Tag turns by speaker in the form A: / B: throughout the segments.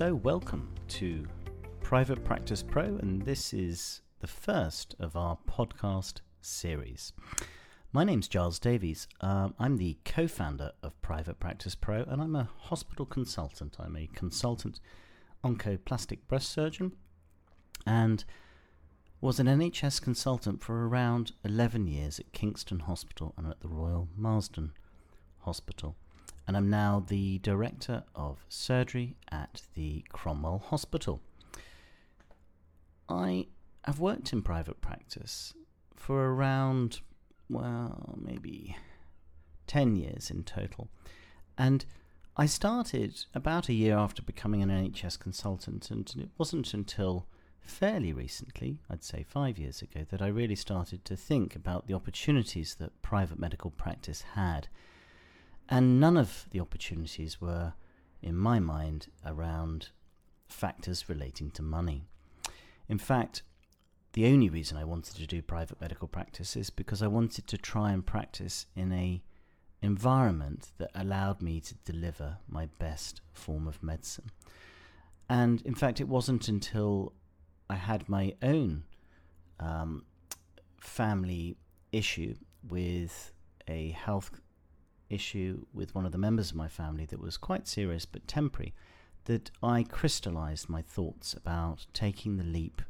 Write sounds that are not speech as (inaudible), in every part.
A: So, welcome to Private Practice Pro, and this is the first of our podcast series. My name's Giles Davies. Um, I'm the co founder of Private Practice Pro, and I'm a hospital consultant. I'm a consultant oncoplastic breast surgeon and was an NHS consultant for around 11 years at Kingston Hospital and at the Royal Marsden Hospital and I'm now the Director of Surgery at the Cromwell Hospital. I have worked in private practice for around, well, maybe 10 years in total. And I started about a year after becoming an NHS consultant, and it wasn't until fairly recently, I'd say five years ago, that I really started to think about the opportunities that private medical practice had and none of the opportunities were, in my mind, around factors relating to money. In fact, the only reason I wanted to do private medical practice is because I wanted to try and practice in a environment that allowed me to deliver my best form of medicine. And in fact, it wasn't until I had my own um, family issue with a health issue with one of the members of my family that was quite serious but temporary that I crystallized my thoughts about taking the leap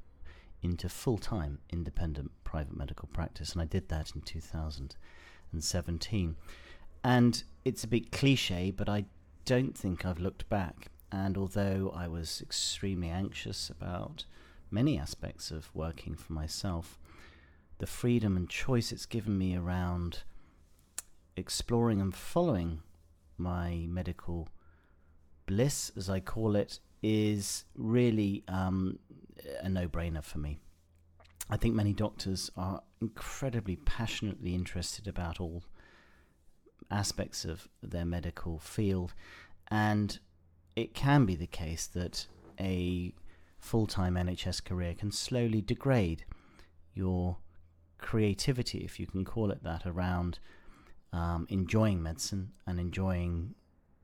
A: into full time independent private medical practice. And I did that in 2017. And it's a bit cliche, but I don't think I've looked back. And although I was extremely anxious about many aspects of working for myself, the freedom and choice it's given me around exploring and following my medical bliss, as I call it, is really um, a no brainer for me. I think many doctors are incredibly passionately interested about all aspects of their medical field, and it can be the case that a full time NHS career can slowly degrade your creativity, if you can call it that, around um, enjoying medicine and enjoying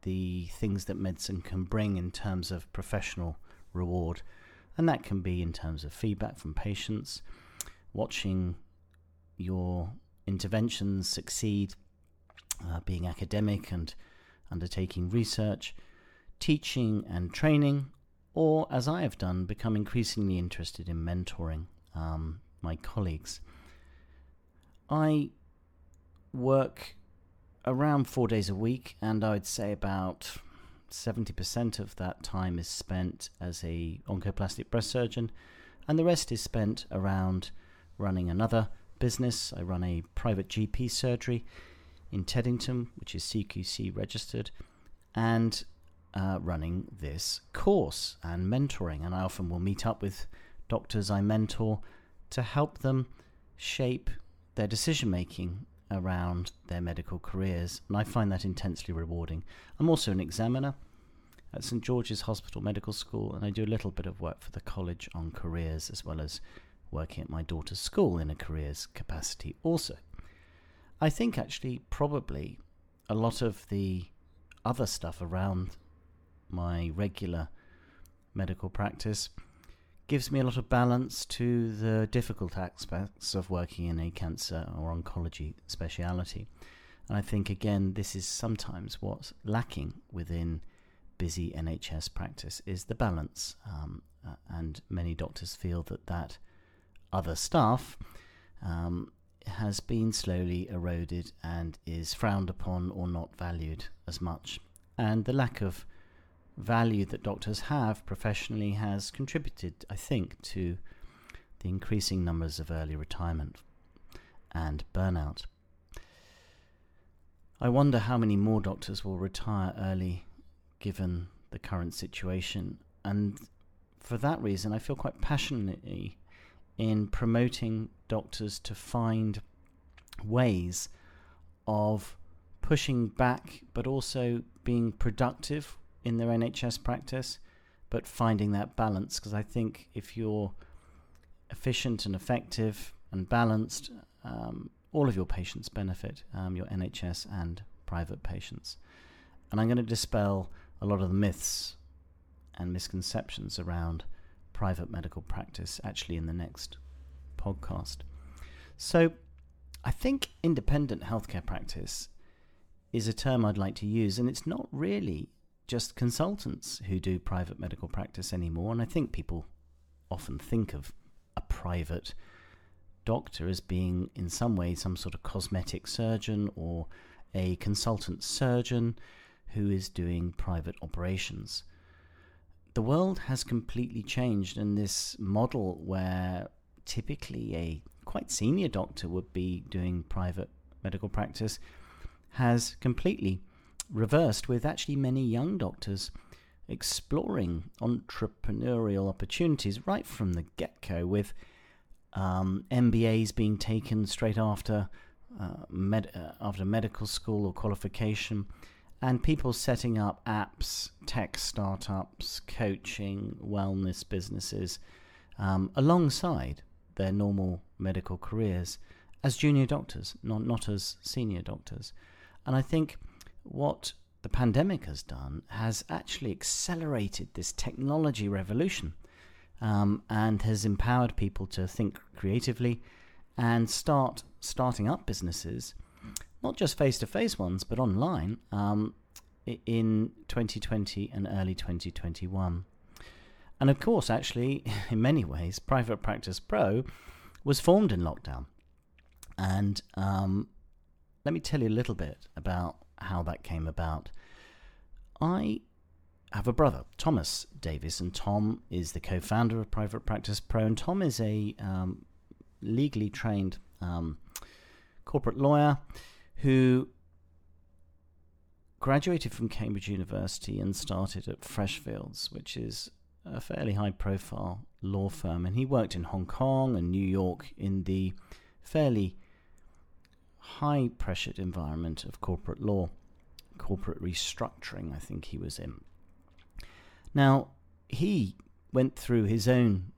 A: the things that medicine can bring in terms of professional reward. And that can be in terms of feedback from patients, watching your interventions succeed, uh, being academic and undertaking research, teaching and training, or as I have done, become increasingly interested in mentoring um, my colleagues. I work around four days a week, and I would say about 70% of that time is spent as a oncoplastic breast surgeon, and the rest is spent around running another business. I run a private GP surgery in Teddington, which is CQC registered, and uh, running this course and mentoring. And I often will meet up with doctors I mentor to help them shape their decision making around their medical careers, and I find that intensely rewarding. I'm also an examiner at St George's Hospital Medical School, and I do a little bit of work for the college on careers as well as working at my daughter's school in a careers capacity also. I think actually, probably a lot of the other stuff around my regular medical practice gives me a lot of balance to the difficult aspects of working in a cancer or oncology speciality. And I think, again, this is sometimes what's lacking within busy NHS practice is the balance. Um, uh, and many doctors feel that that other stuff um, has been slowly eroded and is frowned upon or not valued as much. And the lack of value that doctors have professionally has contributed, I think, to the increasing numbers of early retirement and burnout. I wonder how many more doctors will retire early given the current situation, and for that reason, I feel quite passionately in promoting doctors to find ways of pushing back but also being productive in their NHS practice, but finding that balance because I think if you're efficient and effective and balanced, um, all of your patients benefit, um, your NHS and private patients. And I'm going to dispel a lot of the myths and misconceptions around private medical practice actually in the next podcast. So, I think independent healthcare practice is a term I'd like to use, and it's not really just consultants who do private medical practice anymore. And I think people often think of a private doctor as being, in some way, some sort of cosmetic surgeon or a consultant surgeon who is doing private operations. The world has completely changed, and this model where typically a quite senior doctor would be doing private medical practice has completely reversed, with actually many young doctors exploring entrepreneurial opportunities right from the get go, with um, MBAs being taken straight after uh, med- uh, after medical school or qualification, and people setting up apps, tech startups, coaching, wellness businesses um, alongside their normal medical careers as junior doctors, not not as senior doctors, and I think what the pandemic has done has actually accelerated this technology revolution um, and has empowered people to think creatively and start starting up businesses, not just face to face ones, but online um, in 2020 and early 2021. And of course, actually, (laughs) in many ways, Private Practice Pro was formed in lockdown. And um, let me tell you a little bit about how that came about. I have a brother, Thomas Davies, and Tom is the co founder of Private Practice Pro. And Tom is a um, legally trained um, corporate lawyer who graduated from Cambridge University and started at Freshfields, which is a fairly high profile law firm. And he worked in Hong Kong and New York in the fairly high pressured environment of corporate law corporate restructuring, I think he was in. Now, he went through his own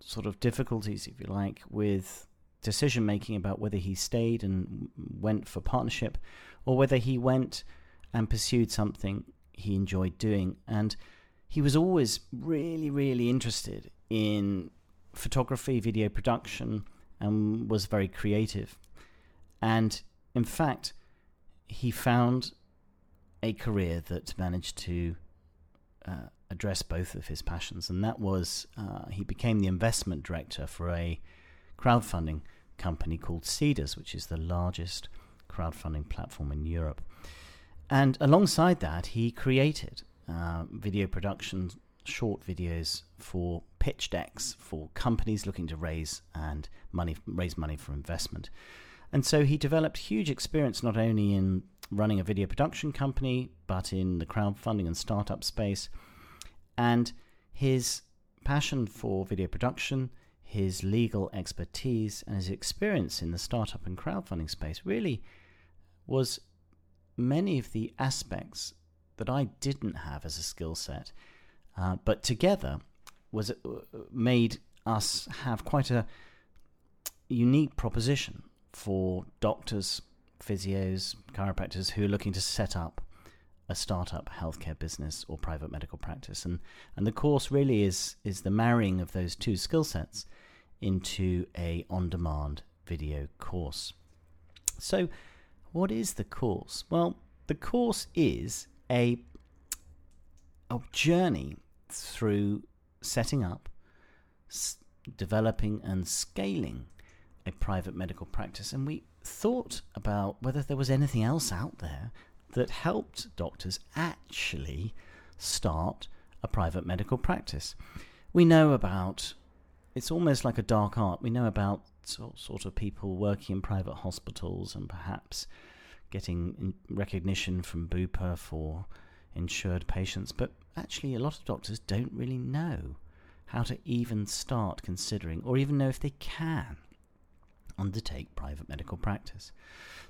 A: sort of difficulties, if you like, with decision making about whether he stayed and went for partnership or whether he went and pursued something he enjoyed doing. And he was always really, really interested in photography, video production, and was very creative. And in fact, he found a career that managed to uh, address both of his passions, and that was uh, he became the investment director for a crowdfunding company called Seedrs, which is the largest crowdfunding platform in Europe. And alongside that, he created uh, video production, short videos for pitch decks for companies looking to raise and money raise money for investment. And so he developed huge experience not only in running a video production company, but in the crowdfunding and startup space. And his passion for video production, his legal expertise, and his experience in the startup and crowdfunding space really was many of the aspects that I didn't have as a skill set, uh, but together was uh, made us have quite a unique proposition for doctors, physios, chiropractors who are looking to set up a startup healthcare business or private medical practice. And, and the course really is, is the marrying of those two skill sets into a on-demand video course. So what is the course? Well, the course is a, a journey through setting up, s- developing and scaling a private medical practice, and we thought about whether there was anything else out there that helped doctors actually start a private medical practice. We know about it's almost like a dark art. We know about sort of people working in private hospitals and perhaps getting recognition from Bupa for insured patients, but actually, a lot of doctors don't really know how to even start considering or even know if they can undertake private medical practice.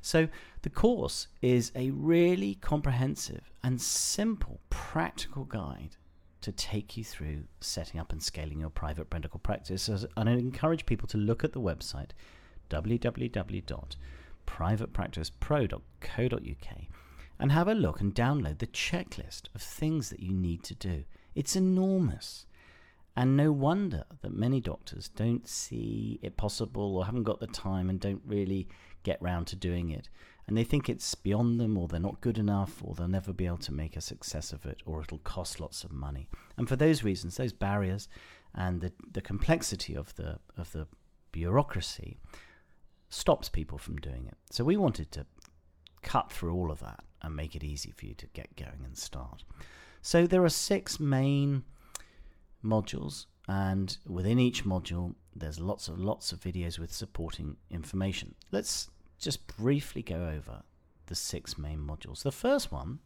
A: So, the course is a really comprehensive and simple practical guide to take you through setting up and scaling your private medical practice. And I encourage people to look at the website www.privatepracticepro.co.uk and have a look and download the checklist of things that you need to do It's enormous. And no wonder that many doctors don't see it possible or haven't got the time and don't really get round to doing it. And they think it's beyond them or they're not good enough or they'll never be able to make a success of it or it'll cost lots of money. And for those reasons, those barriers and the, the complexity of the, of the bureaucracy stops people from doing it. So we wanted to cut through all of that and make it easy for you to get going and start. So there are six main modules, and within each module, there's lots of lots of videos with supporting information. Let's just briefly go over the six main modules. The first one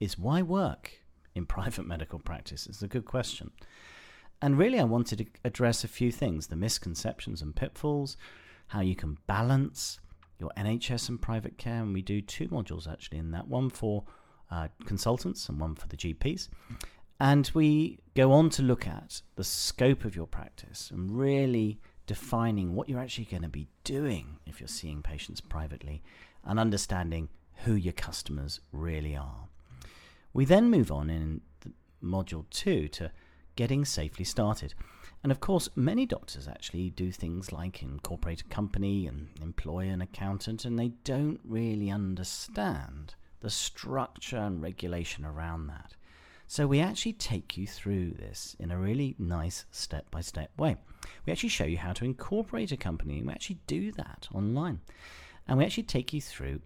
A: is why work in (laughs) private medical practice? It's a good question. And really, I wanted to address a few things the misconceptions and pitfalls, how you can balance your NHS and private care. And we do two modules actually in that one for uh, consultants and one for the GPs. And we go on to look at the scope of your practice and really defining what you're actually going to be doing if you're seeing patients privately and understanding who your customers really are. We then move on in module two to getting safely started. And of course, many doctors actually do things like incorporate a company and employ an accountant, and they don't really understand the structure and regulation around that. So we actually take you through this in a really nice step by step way. We actually show you how to incorporate a company, and we actually do that online. And we actually take you through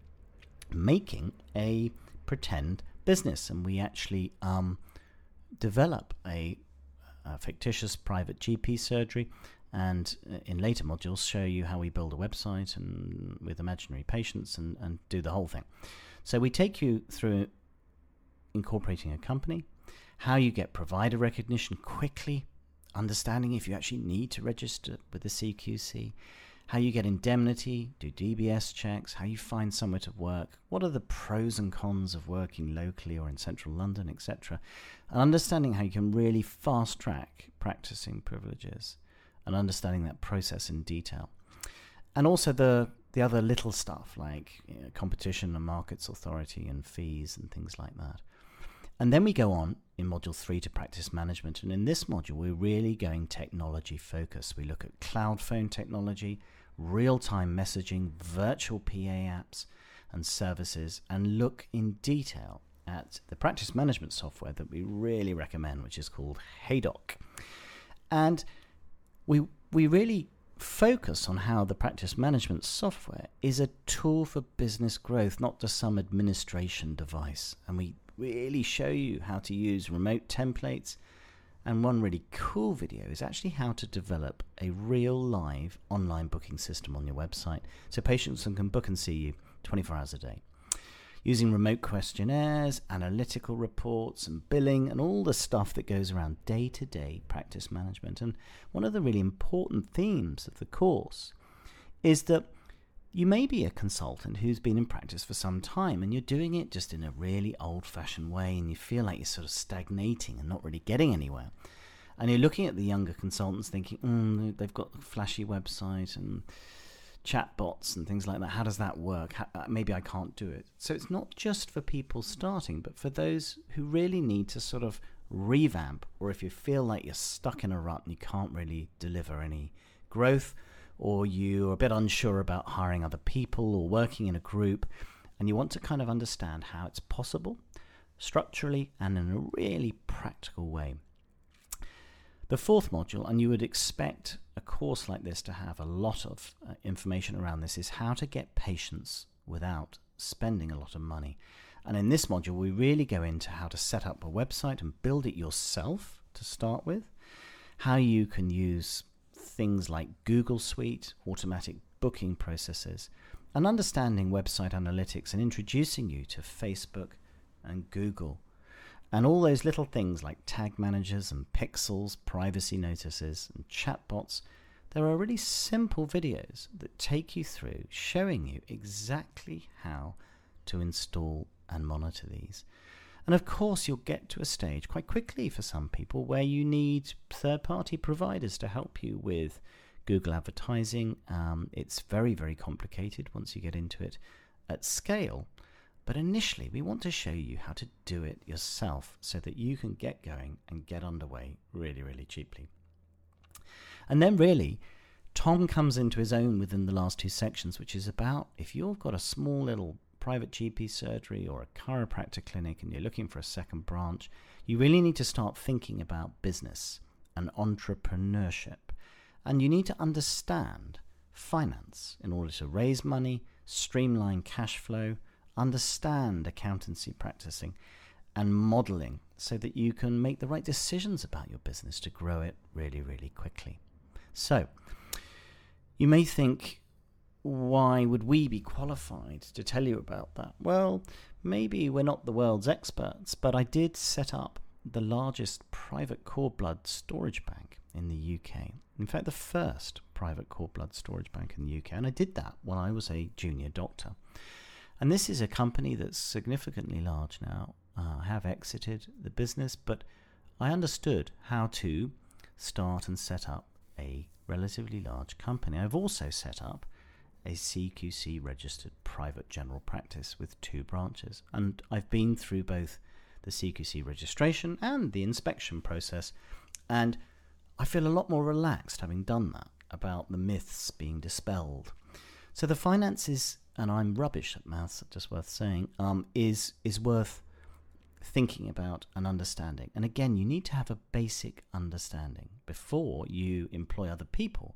A: making a pretend business, and we actually um, develop a, a fictitious private GP surgery and uh, in later modules show you how we build a website and with imaginary patients and, and do the whole thing. So we take you through incorporating a company, how you get provider recognition quickly, understanding if you actually need to register with the CQC, how you get indemnity, do DBS checks, how you find somewhere to work, what are the pros and cons of working locally or in central London, etc., and understanding how you can really fast track practicing privileges and understanding that process in detail. And also the the other little stuff like you know, competition and markets authority and fees and things like that. And then we go on in module three to practice management. And in this module, we're really going technology focused. We look at cloud phone technology, real time messaging, virtual PA apps, and services, and look in detail at the practice management software that we really recommend, which is called Heydoc. And we, we really focus on how the practice management software is a tool for business growth, not just some administration device. And we really show you how to use remote templates. And one really cool video is actually how to develop a real live online booking system on your website so patients can book and see you 24 hours a day. Using remote questionnaires, analytical reports, and billing, and all the stuff that goes around day to day practice management. And one of the really important themes of the course is that you may be a consultant who's been in practice for some time and you're doing it just in a really old fashioned way and you feel like you're sort of stagnating and not really getting anywhere. And you're looking at the younger consultants thinking, mm, they've got a flashy website and chatbots and things like that. How does that work? How, uh, maybe I can't do it. So it's not just for people starting, but for those who really need to sort of revamp, or if you feel like you're stuck in a rut and you can't really deliver any growth or you're a bit unsure about hiring other people or working in a group, and you want to kind of understand how it's possible structurally and in a really practical way. The fourth module, and you would expect a course like this to have a lot of uh, information around this, is how to get patients without spending a lot of money. And in this module, we really go into how to set up a website and build it yourself to start with, how you can use things like Google Suite, automatic booking processes, and understanding website analytics and introducing you to Facebook and Google. And all those little things like tag managers and pixels, privacy notices, and chatbots. There are really simple videos that take you through showing you exactly how to install and monitor these. And of course, you'll get to a stage quite quickly for some people where you need third party providers to help you with Google advertising. Um, it's very, very complicated once you get into it at scale. But initially, we want to show you how to do it yourself so that you can get going and get underway really, really cheaply. And then, really, Tom comes into his own within the last two sections, which is about if you've got a small little private GP surgery or a chiropractor clinic and you're looking for a second branch, you really need to start thinking about business and entrepreneurship. And you need to understand finance in order to raise money, streamline cash flow, understand accountancy practicing and modeling so that you can make the right decisions about your business to grow it really, really quickly. So, you may think, why would we be qualified to tell you about that? Well, maybe we're not the world's experts, but I did set up the largest private cord blood storage bank in the UK. In fact, the first private cord blood storage bank in the UK, and I did that when I was a junior doctor. And this is a company that's significantly large now. Uh, I have exited the business, but I understood how to start and set up a relatively large company. I've also set up a CQC registered private general practice with two branches, and I've been through both the CQC registration and the inspection process, and I feel a lot more relaxed having done that about the myths being dispelled. So the finances and I'm rubbish at maths, just worth saying, um, is is worth thinking about and understanding. And again, you need to have a basic understanding before you employ other people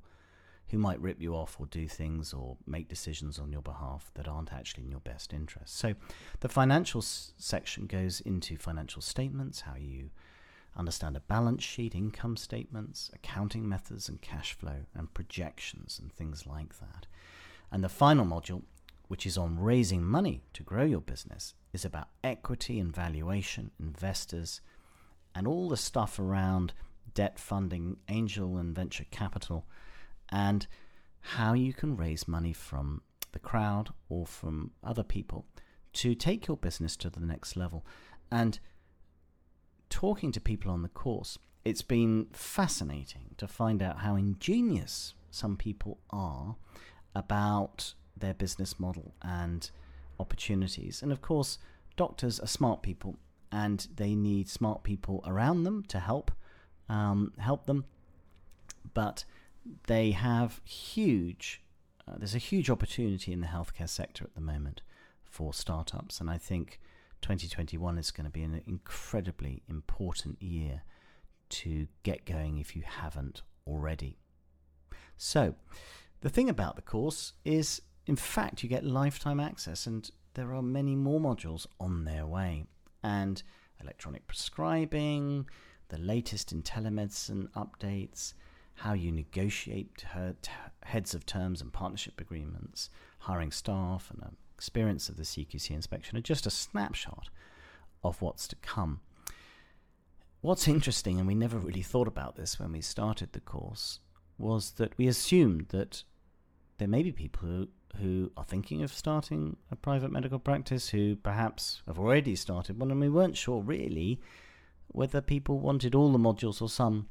A: who might rip you off or do things or make decisions on your behalf that aren't actually in your best interest. So, the financial s- section goes into financial statements, how you understand a balance sheet, income statements, accounting methods and cash flow, and projections and things like that. And the final module which is on raising money to grow your business, is about equity and valuation, investors, and all the stuff around debt funding, angel and venture capital, and how you can raise money from the crowd or from other people to take your business to the next level. And talking to people on the course, it's been fascinating to find out how ingenious some people are about their business model and opportunities. And of course, doctors are smart people, and they need smart people around them to help um, help them. But they have huge. Uh, there's a huge opportunity in the healthcare sector at the moment for startups, and I think 2021 is going to be an incredibly important year to get going if you haven't already. So, the thing about the course is in fact, you get lifetime access, and there are many more modules on their way. And electronic prescribing, the latest in telemedicine updates, how you negotiate heads of terms and partnership agreements, hiring staff, and an experience of the CQC inspection are just a snapshot of what's to come. What's interesting, and we never really thought about this when we started the course, was that we assumed that there may be people who who are thinking of starting a private medical practice who perhaps have already started one, and we weren't sure really whether people wanted all the modules or some.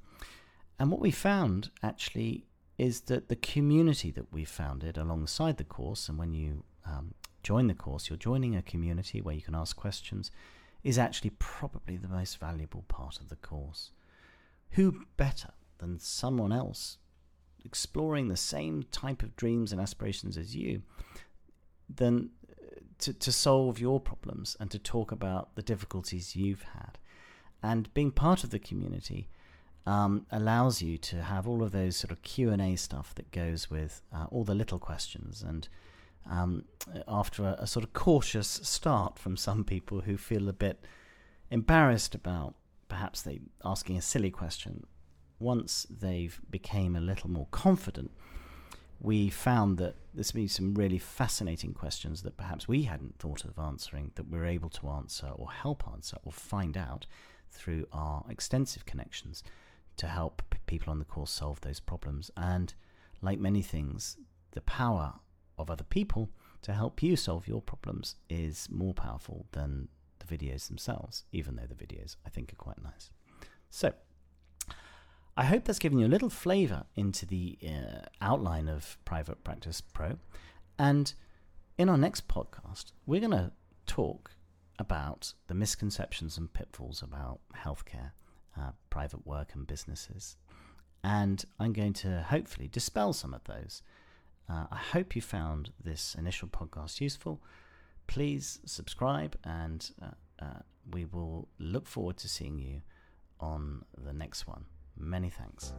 A: And what we found actually is that the community that we founded alongside the course, and when you um, join the course, you're joining a community where you can ask questions, is actually probably the most valuable part of the course. Who better than someone else exploring the same type of dreams and aspirations as you, then uh, to, to solve your problems and to talk about the difficulties you've had. And being part of the community um, allows you to have all of those sort of Q&A stuff that goes with uh, all the little questions. And um, after a, a sort of cautious start from some people who feel a bit embarrassed about perhaps they asking a silly question once they've became a little more confident, we found that there's been some really fascinating questions that perhaps we hadn't thought of answering that we're able to answer or help answer or find out through our extensive connections to help p- people on the course solve those problems. And like many things, the power of other people to help you solve your problems is more powerful than the videos themselves, even though the videos I think are quite nice. So, I hope that's given you a little flavor into the uh, outline of Private Practice Pro. And in our next podcast, we're going to talk about the misconceptions and pitfalls about healthcare, uh, private work, and businesses. And I'm going to hopefully dispel some of those. Uh, I hope you found this initial podcast useful. Please subscribe, and uh, uh we will look forward to seeing you on the next one. Many thanks.